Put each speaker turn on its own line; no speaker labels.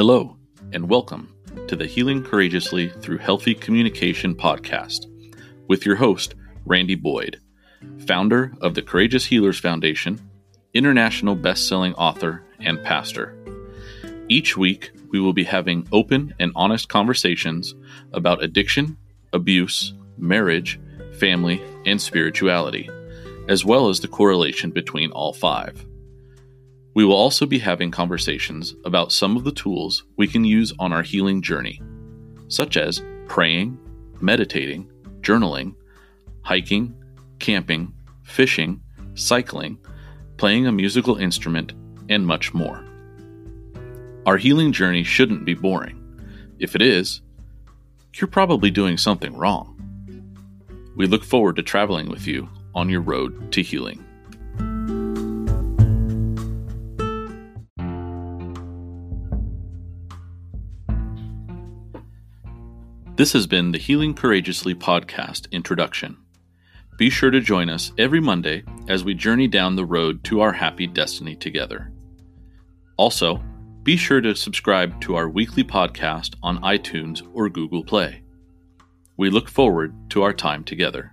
Hello, and welcome to the Healing Courageously Through Healthy Communication podcast with your host, Randy Boyd, founder of the Courageous Healers Foundation, international best-selling author, and pastor. Each week, we will be having open and honest conversations about addiction, abuse, marriage, family, and spirituality, as well as the correlation between all five. We will also be having conversations about some of the tools we can use on our healing journey, such as praying, meditating, journaling, hiking, camping, fishing, cycling, playing a musical instrument, and much more. Our healing journey shouldn't be boring. If it is, you're probably doing something wrong. We look forward to traveling with you on your road to healing. This has been the Healing Courageously podcast introduction. Be sure to join us every Monday as we journey down the road to our happy destiny together. Also, be sure to subscribe to our weekly podcast on iTunes or Google Play. We look forward to our time together.